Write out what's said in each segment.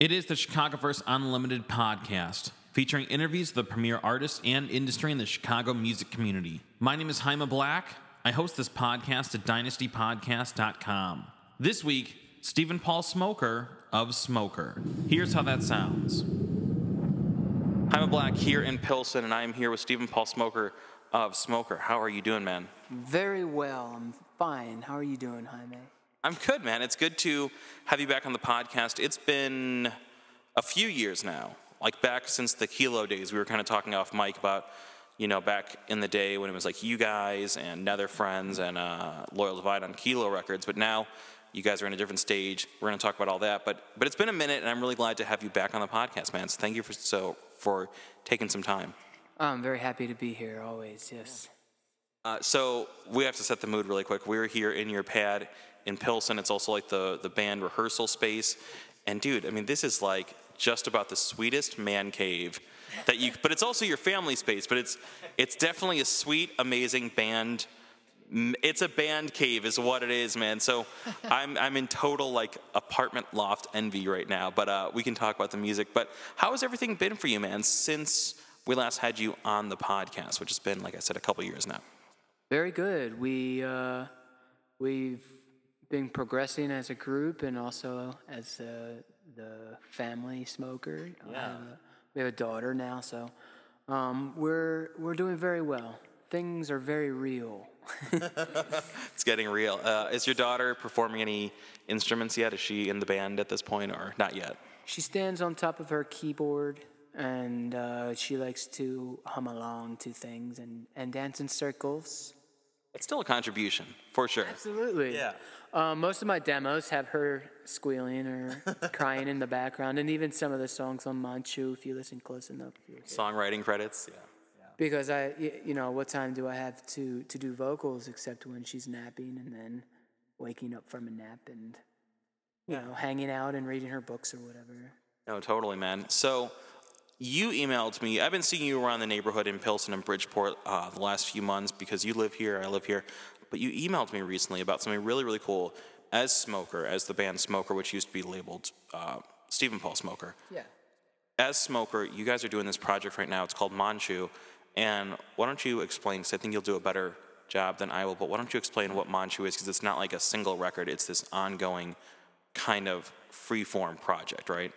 It is the Chicago Chicagoverse Unlimited podcast, featuring interviews with the premier artists and industry in the Chicago music community. My name is Jaime Black. I host this podcast at dynastypodcast.com. This week, Stephen Paul Smoker of Smoker. Here's how that sounds. Jaime Black here in Pilsen, and I am here with Stephen Paul Smoker of Smoker. How are you doing, man? Very well. I'm fine. How are you doing, Jaime? I'm good, man. It's good to have you back on the podcast. It's been a few years now, like back since the Kilo days. We were kind of talking off mic about, you know, back in the day when it was like you guys and Netherfriends and uh, Loyal Divide on Kilo Records. But now you guys are in a different stage. We're going to talk about all that. But but it's been a minute, and I'm really glad to have you back on the podcast, man. So thank you for so for taking some time. I'm very happy to be here. Always, yes. Uh, so we have to set the mood really quick. We're here in your pad in Pilsen. It's also like the the band rehearsal space. And dude, I mean, this is like just about the sweetest man cave that you. But it's also your family space. But it's it's definitely a sweet, amazing band. It's a band cave, is what it is, man. So I'm I'm in total like apartment loft envy right now. But uh, we can talk about the music. But how has everything been for you, man, since we last had you on the podcast, which has been, like I said, a couple years now. Very good. We uh, we've been progressing as a group and also as uh, the family smoker. Have a- we have a daughter now, so um, we're we're doing very well. Things are very real. It's getting real. Uh, is your daughter performing any instruments yet? Is she in the band at this point, or not yet? She stands on top of her keyboard and uh, she likes to hum along to things and, and dance in circles. It's still a contribution, for sure. Absolutely. Yeah. Um, most of my demos have her squealing or crying in the background, and even some of the songs on Monchu, if you listen close enough. Songwriting credits. Yeah. Because I, you know, what time do I have to to do vocals except when she's napping and then waking up from a nap and you know hanging out and reading her books or whatever. No, totally, man. So you emailed me. I've been seeing you around the neighborhood in Pilsen and Bridgeport uh, the last few months because you live here, I live here. But you emailed me recently about something really, really cool. As Smoker, as the band Smoker, which used to be labeled uh, Stephen Paul Smoker. Yeah. as Smoker, you guys are doing this project right now. It's called Monchu. And why don't you explain, because I think you'll do a better job than I will, but why don't you explain what Monchu is? Because it's not like a single record, it's this ongoing kind of free-form project, right?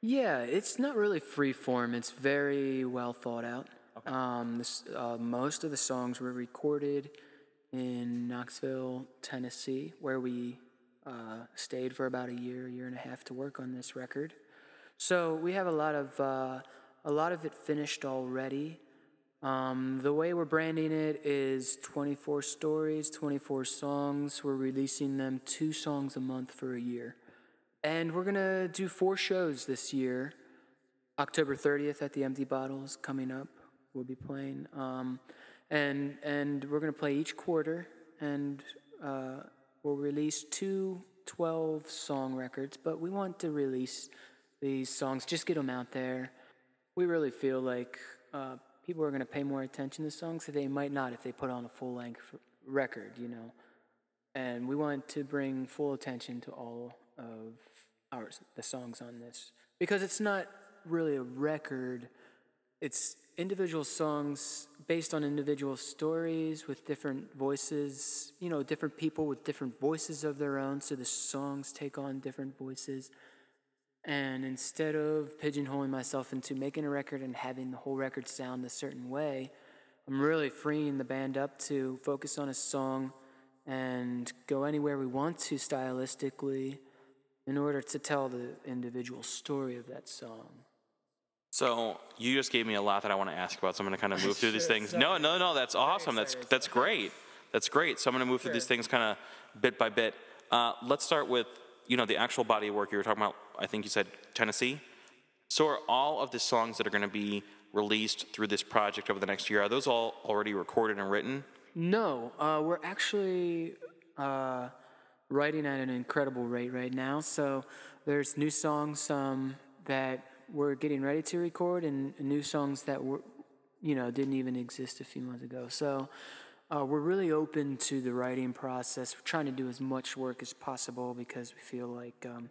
Yeah, it's not really free form. It's very well thought out. Um, this, uh, most of the songs were recorded in Knoxville, Tennessee, where we uh, stayed for about a year, year and a half to work on this record. So we have a lot of uh, a lot of it finished already. Um, the way we're branding it is 24 stories, 24 songs. We're releasing them two songs a month for a year. And we're gonna do four shows this year. October 30th at the Empty Bottles coming up. We'll be playing, um, and and we're gonna play each quarter, and uh, we'll release two 12 song records. But we want to release these songs, just get them out there. We really feel like uh, people are gonna pay more attention to songs that they might not if they put on a full length record, you know and we want to bring full attention to all of our the songs on this because it's not really a record it's individual songs based on individual stories with different voices you know different people with different voices of their own so the songs take on different voices and instead of pigeonholing myself into making a record and having the whole record sound a certain way i'm really freeing the band up to focus on a song and go anywhere we want to stylistically in order to tell the individual story of that song. So you just gave me a lot that I want to ask about, so I'm going to kind of move through these things. No, no, no, that's awesome. That's that's great. That's great. So I'm going to move through these things kind of bit by bit. Uh, let's start with you know the actual body of work you were talking about. I think you said Tennessee. So are all of the songs that are going to be released through this project over the next year are those all already recorded and written? No, uh, we're actually uh, writing at an incredible rate right now. So there's new songs um, that we're getting ready to record, and new songs that were, you know, didn't even exist a few months ago. So uh, we're really open to the writing process. We're trying to do as much work as possible because we feel like um,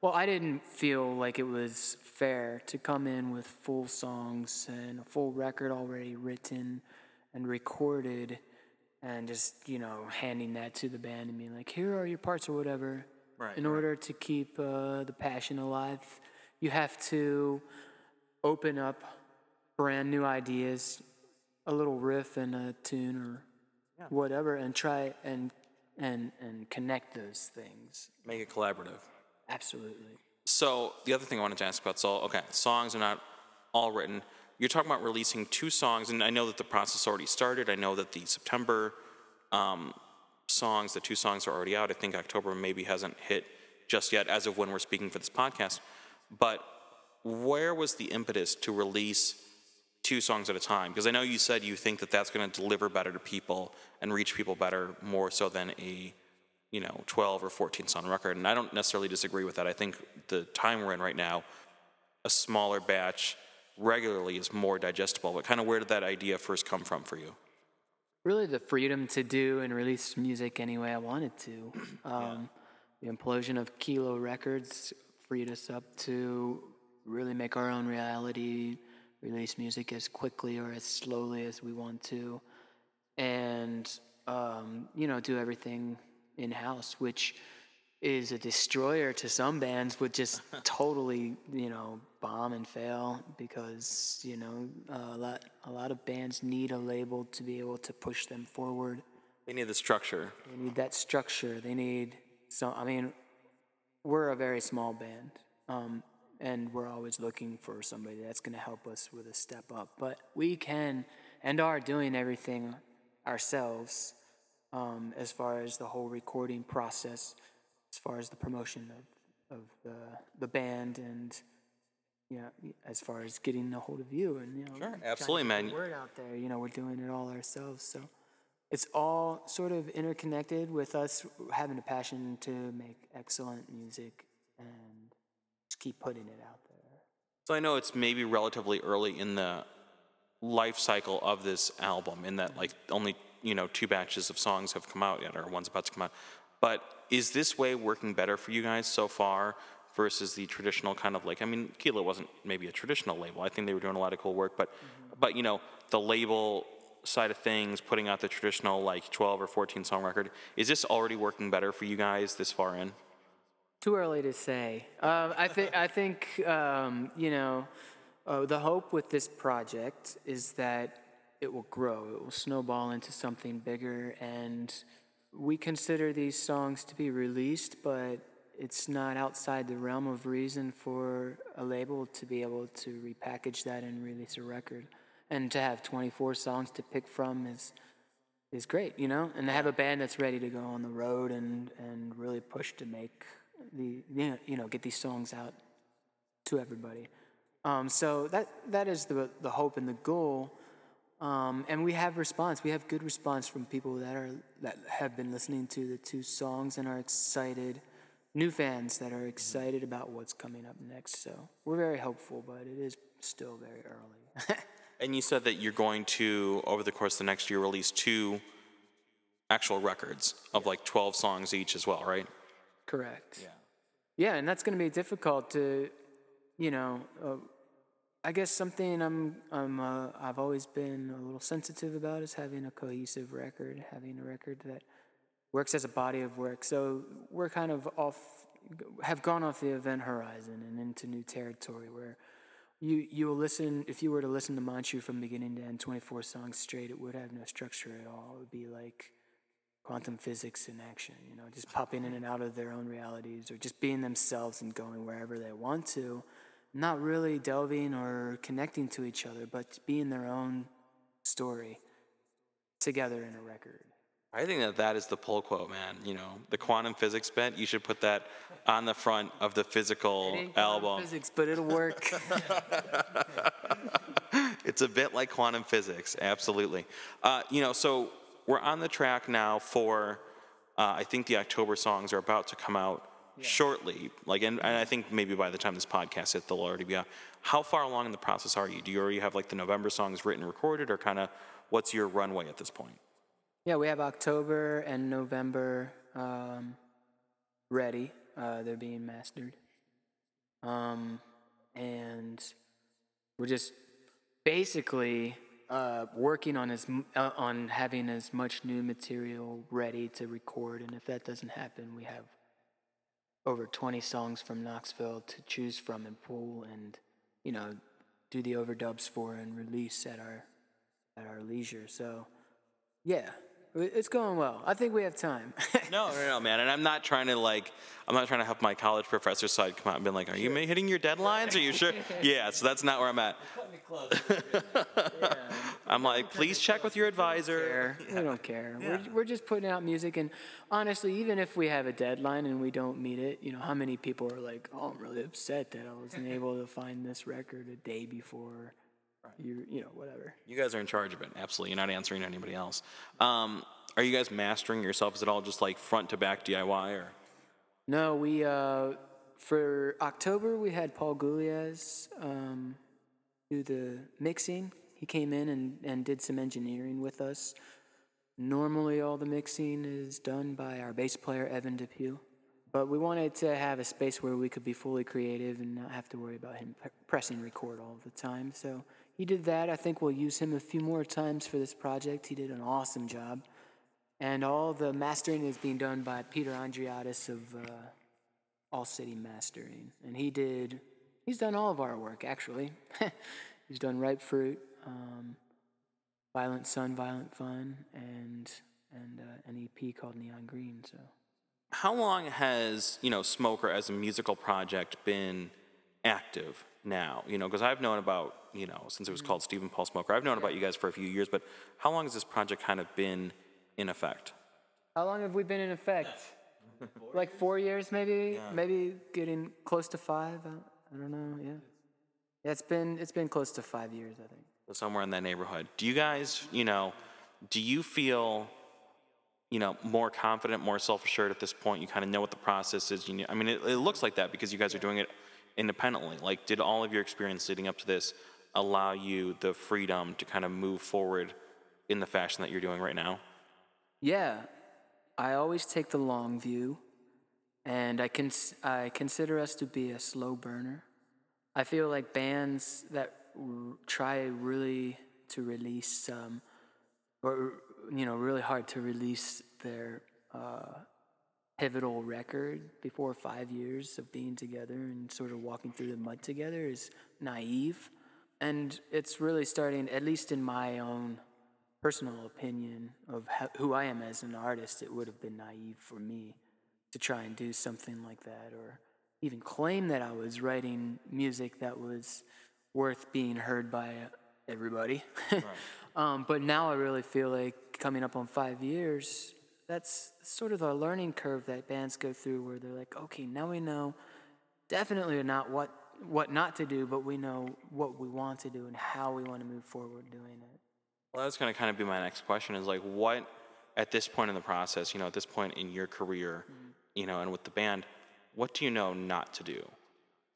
Well, I didn't feel like it was fair to come in with full songs and a full record already written and recorded and just, you know, handing that to the band and being like, here are your parts or whatever. Right, In right. order to keep uh, the passion alive, you have to open up brand new ideas, a little riff and a tune or whatever, and try and and and connect those things. Make it collaborative. Absolutely. So the other thing I wanted to ask about, so okay, songs are not all written. You're talking about releasing two songs, and I know that the process already started. I know that the September um, songs, the two songs are already out. I think October maybe hasn't hit just yet, as of when we're speaking for this podcast. But where was the impetus to release two songs at a time? Because I know you said you think that that's going to deliver better to people and reach people better more so than a you know 12 or 14 song record and i don't necessarily disagree with that i think the time we're in right now a smaller batch regularly is more digestible but kind of where did that idea first come from for you Really, the freedom to do and release music any way I wanted to. Um, The implosion of Kilo Records freed us up to really make our own reality, release music as quickly or as slowly as we want to, and um, you know, do everything in house, which is a destroyer to some bands, would just totally, you know, bomb and fail because you know a lot a lot of bands need a label to be able to push them forward. they need the structure They need that structure. They need so. I mean, we're a very small band, um, and we're always looking for somebody that's going to help us with a step up. But we can and are doing everything ourselves, um, as far as the whole recording process, as far as the promotion of, of the the band, and yeah, as far as getting a hold of you and you know, to absolutely, man. Word out there, you know, we're doing it all ourselves, so it's all sort of interconnected with us having a passion to make excellent music and just keep putting it out there. so i know it's maybe relatively early in the life cycle of this album in that like only you know two batches of songs have come out yet or one's about to come out but is this way working better for you guys so far versus the traditional kind of like i mean kilo wasn't maybe a traditional label i think they were doing a lot of cool work but but you know the label side of things putting out the traditional like 12 or 14 song record is this already working better for you guys this far in Too early to say. Um, I think I think um, you know uh, the hope with this project is that it will grow. It will snowball into something bigger, and we consider these songs to be released, but it's not outside the realm of reason for a label to be able to repackage that and release a record, and to have 24 songs to pick from is is great, you know, and to have a band that's ready to go on the road and and really push to make the you know, you know get these songs out to everybody. Um, so that that is the the hope and the goal. Um, and we have response. We have good response from people that are that have been listening to the two songs and are excited. New fans that are excited about what's coming up next. So we're very hopeful, but it is still very early. And you said that you're going to, over the course of the next year, release two actual records of like 12 songs each as well, right? Correct. Yeah. Yeah, and that's going to be difficult to, you know, uh, I guess something I'm I'm uh, I've always been a little sensitive about is having a cohesive record, having a record that works as a body of work. So we're kind of off, have gone off the event horizon and into new territory where you you will listen if you were to listen to Monchu from beginning to end, 24 songs straight, it would have no structure at all. It would be like quantum physics in action, you know, just popping in and out of their own realities or just being themselves and going wherever they want to, not really delving or connecting to each other, but being their own story together in a record. I think that that is the pull quote, man. You know, the quantum physics bent, you should put that on the front of the physical album. physics, but it'll work. It's a bit like quantum physics, absolutely. Uh, you know, so we're on the track now for, uh, I think the October songs are about to come out shortly. Like, and, and I think maybe by the time this podcast hits, they'll already be out. How far along in the process are you? Do you already have like the November songs written, recorded, or kind of what's your runway at this point? Yeah, we have October and November um, ready. Uh, they're being mastered. um, and we're just basically uh, working on as uh, on having as much new material ready to record. And if that doesn't happen, we have over 20 songs from Knoxville to choose from and pull and you know do the overdubs for and release at our at our leisure. So yeah, it's going well. I think we have time. No, no, no, man. And I'm not trying to like, I'm not trying to have my college professor side come out and be like, "Are you hitting your deadlines? Are you sure?" yeah. So that's not where I'm at. I'm like, please check with your advisor. We don't care. We're, we're just putting out music, and honestly, even if we have a deadline and we don't meet it, you know, how many people are like, "Oh, I'm really upset that I wasn't able to find this record a day before." You, you know, whatever. You guys are in charge of it. Absolutely. You're not answering to anybody else. Um, are you guys mastering yourself? Is it all just like front to back DIY or? No, we uh, for October we had Paul Gulias um, do the mixing. He came in and, and did some engineering with us. Normally, all the mixing is done by our bass player Evan Depew, but we wanted to have a space where we could be fully creative and not have to worry about him p- pressing record all the time. So he did that. I think we'll use him a few more times for this project. He did an awesome job. And all the mastering is being done by Peter Andriatis of uh, All City Mastering. And he did, he's done all of our work, actually. he's done Ripe Fruit, um, Violent Sun, Violent Fun, and, and uh, an EP called Neon Green. So How long has you know Smoker as a musical project been active now? You know, because I've known about you know since it was mm. called Stephen Paul Smoker. I've known about you guys for a few years, but how long has this project kind of been in effect? How long have we been in effect? like four years, maybe. Maybe getting close to five. I, I don't know. Yeah. Yeah, it's been it's been close to five years, I think. So somewhere in that neighborhood. Do you guys, you know, do you feel, you know, more confident, more self-assured at this point? You kind of know what the process is. You know, I mean, it, it looks like that because you guys are doing it independently. Like, did all of your experience leading up to this allow you the freedom to kind of move forward in the fashion that you're doing right now? Yeah, I always take the long view, and I cons- I consider us to be a slow burner. I feel like bands that r- try really to release, um, or you know, really hard to release their uh, pivotal record before five years of being together and sort of walking through the mud together is naive, and it's really starting, at least in my own personal opinion of how, who I am as an artist, it would have been naive for me to try and do something like that or even claim that I was writing music that was worth being heard by everybody. um, but now I really feel like coming up on five years, that's sort of the learning curve that bands go through where they're like, okay, now we know definitely not what what not to do, but we know what we want to do and how we want to move forward doing it. Well, that's going to kind of be my next question is like, what at this point in the process, you know, at this point in your career, mm-hmm. you know, and with the band, what do you know not to do?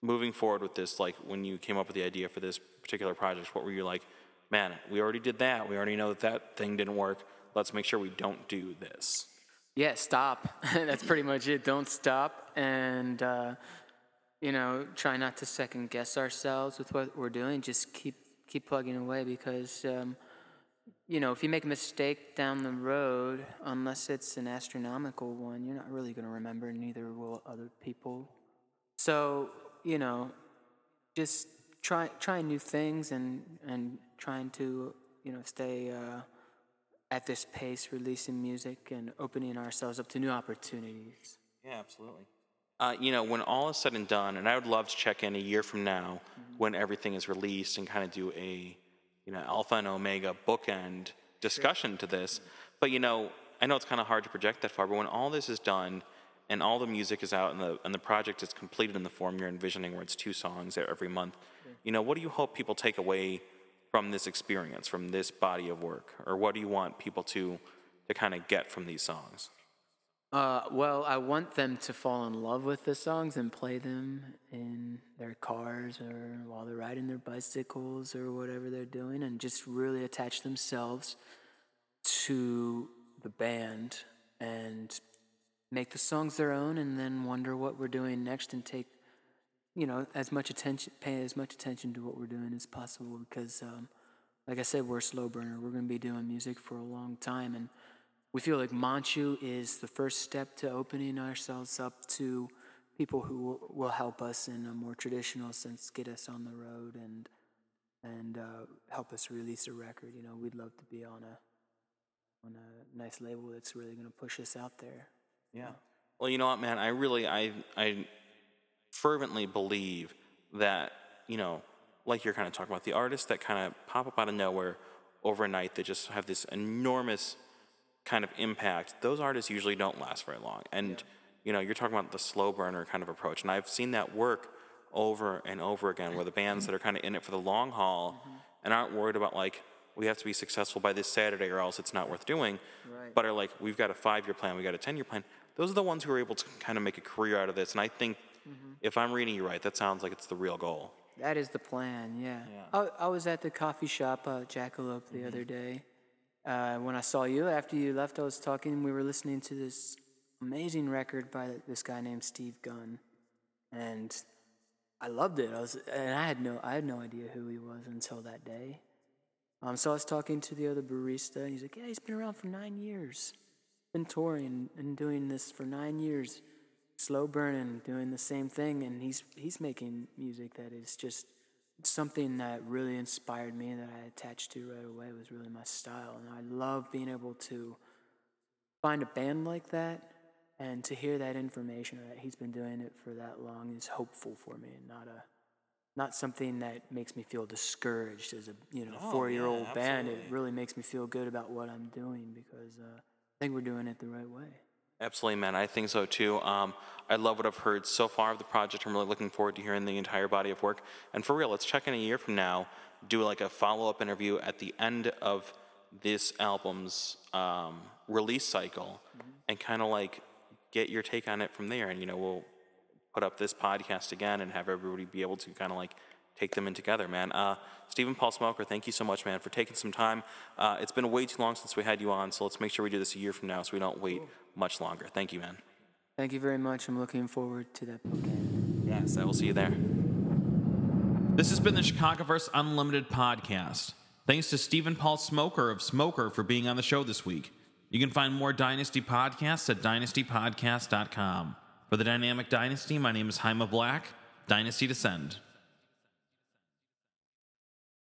Moving forward with this, like when you came up with the idea for this particular project, what were you like, man, we already did that. We already know that that thing didn't work. Let's make sure we don't do this. Yeah, stop. That's pretty much it. Don't stop. And, uh, you know, try not to second guess ourselves with what we're doing. Just keep keep plugging away because, um, you know, if you make a mistake down the road, unless it's an astronomical one, you're not really going to remember, neither will other people. So, you know, just try trying new things and, and trying to, you know, stay uh, at this pace, releasing music and opening ourselves up to new opportunities. Yeah, absolutely. Uh, you know, when all is said and done, and I would love to check in a year from now when everything is released and kind of do a, you know, alpha and omega bookend discussion to this. But you know, I know it's kind of hard to project that far. But when all this is done and all the music is out and the and the project is completed in the form you're envisioning, where it's two songs every month, you know, what do you hope people take away from this experience, from this body of work, or what do you want people to to kind of get from these songs? Uh, well, I want them to fall in love with the songs and play them in their cars or while they're riding their bicycles or whatever they're doing and just really attach themselves to the band and make the songs their own and then wonder what we're doing next and take you know, as much attention, pay as much attention to what we're doing as possible because, um, like I said, we're a slow burner. We're going to be doing music for a long time, and we feel like Monchu is the first step to opening ourselves up to people who will, will help us in a more traditional sense, get us on the road and and uh, help us release a record. You know, we'd love to be on a on a nice label that's really going to push us out there. Yeah. Well, you know what, man? I really, I, I fervently believe that, you know, like you're kind of talking about, the artists that kind of pop up out of nowhere overnight that just have this enormous kind of impact, those artists usually don't last very long. And, yeah. you know, you're talking about the slow burner kind of approach. And I've seen that work over and over again where the bands that are kind of in it for the long haul mm-hmm. and aren't worried about like, we have to be successful by this Saturday or else it's not worth doing, right. but are like, we've got a five year plan, we've got a 10 year plan. Those are the ones who are able to kind of make a career out of this. And I think mm-hmm. if I'm reading you right, that sounds like it's the real goal. That is the plan, yeah. yeah. I, I was at the coffee shop, uh, Jackalope, the mm-hmm. other day. Uh, when I saw you, after you left, I was talking, we were listening to this amazing record by this guy named Steve Gunn. And I loved it. I was, and I had no, I had no idea who he was until that day. Um, so I was talking to the other barista, and he's like, "Yeah, he's been around for nine years, been touring and doing this for nine years, slow burning, doing the same thing, and he's he's making music that is just something that really inspired me that I attached to right away. Was really my style, and I love being able to find a band like that." And to hear that information that he's been doing it for that long is hopeful for me, and not a not something that makes me feel discouraged as a you know oh, four year old yeah, band. It really makes me feel good about what I'm doing because uh, I think we're doing it the right way. Absolutely, man. I think so too. Um, I love what I've heard so far of the project. I'm really looking forward to hearing the entire body of work. And for real, let's check in a year from now, do like a follow up interview at the end of this album's um, release cycle, mm-hmm. and kind of like get your take on it from there. And you know, we'll put up this podcast again and have everybody be able to kind of like take them in together, man. Uh, Stephen Paul Smoker, thank you so much, man, for taking some time. Uh, it's been way too long since we had you on, so let's make sure we do this a year from now so we don't wait much longer. Thank you, man. Thank you very much. I'm looking forward to that book. Yes, I will see you there. This has been the Chicagoverse Unlimited podcast. Thanks to Stephen Paul Smoker of Smoker for being on the show this week. You can find more Dynasty podcasts at dynastypodcast.com. For the Dynamic Dynasty, my name is Jaime Black. Dynasty Descend.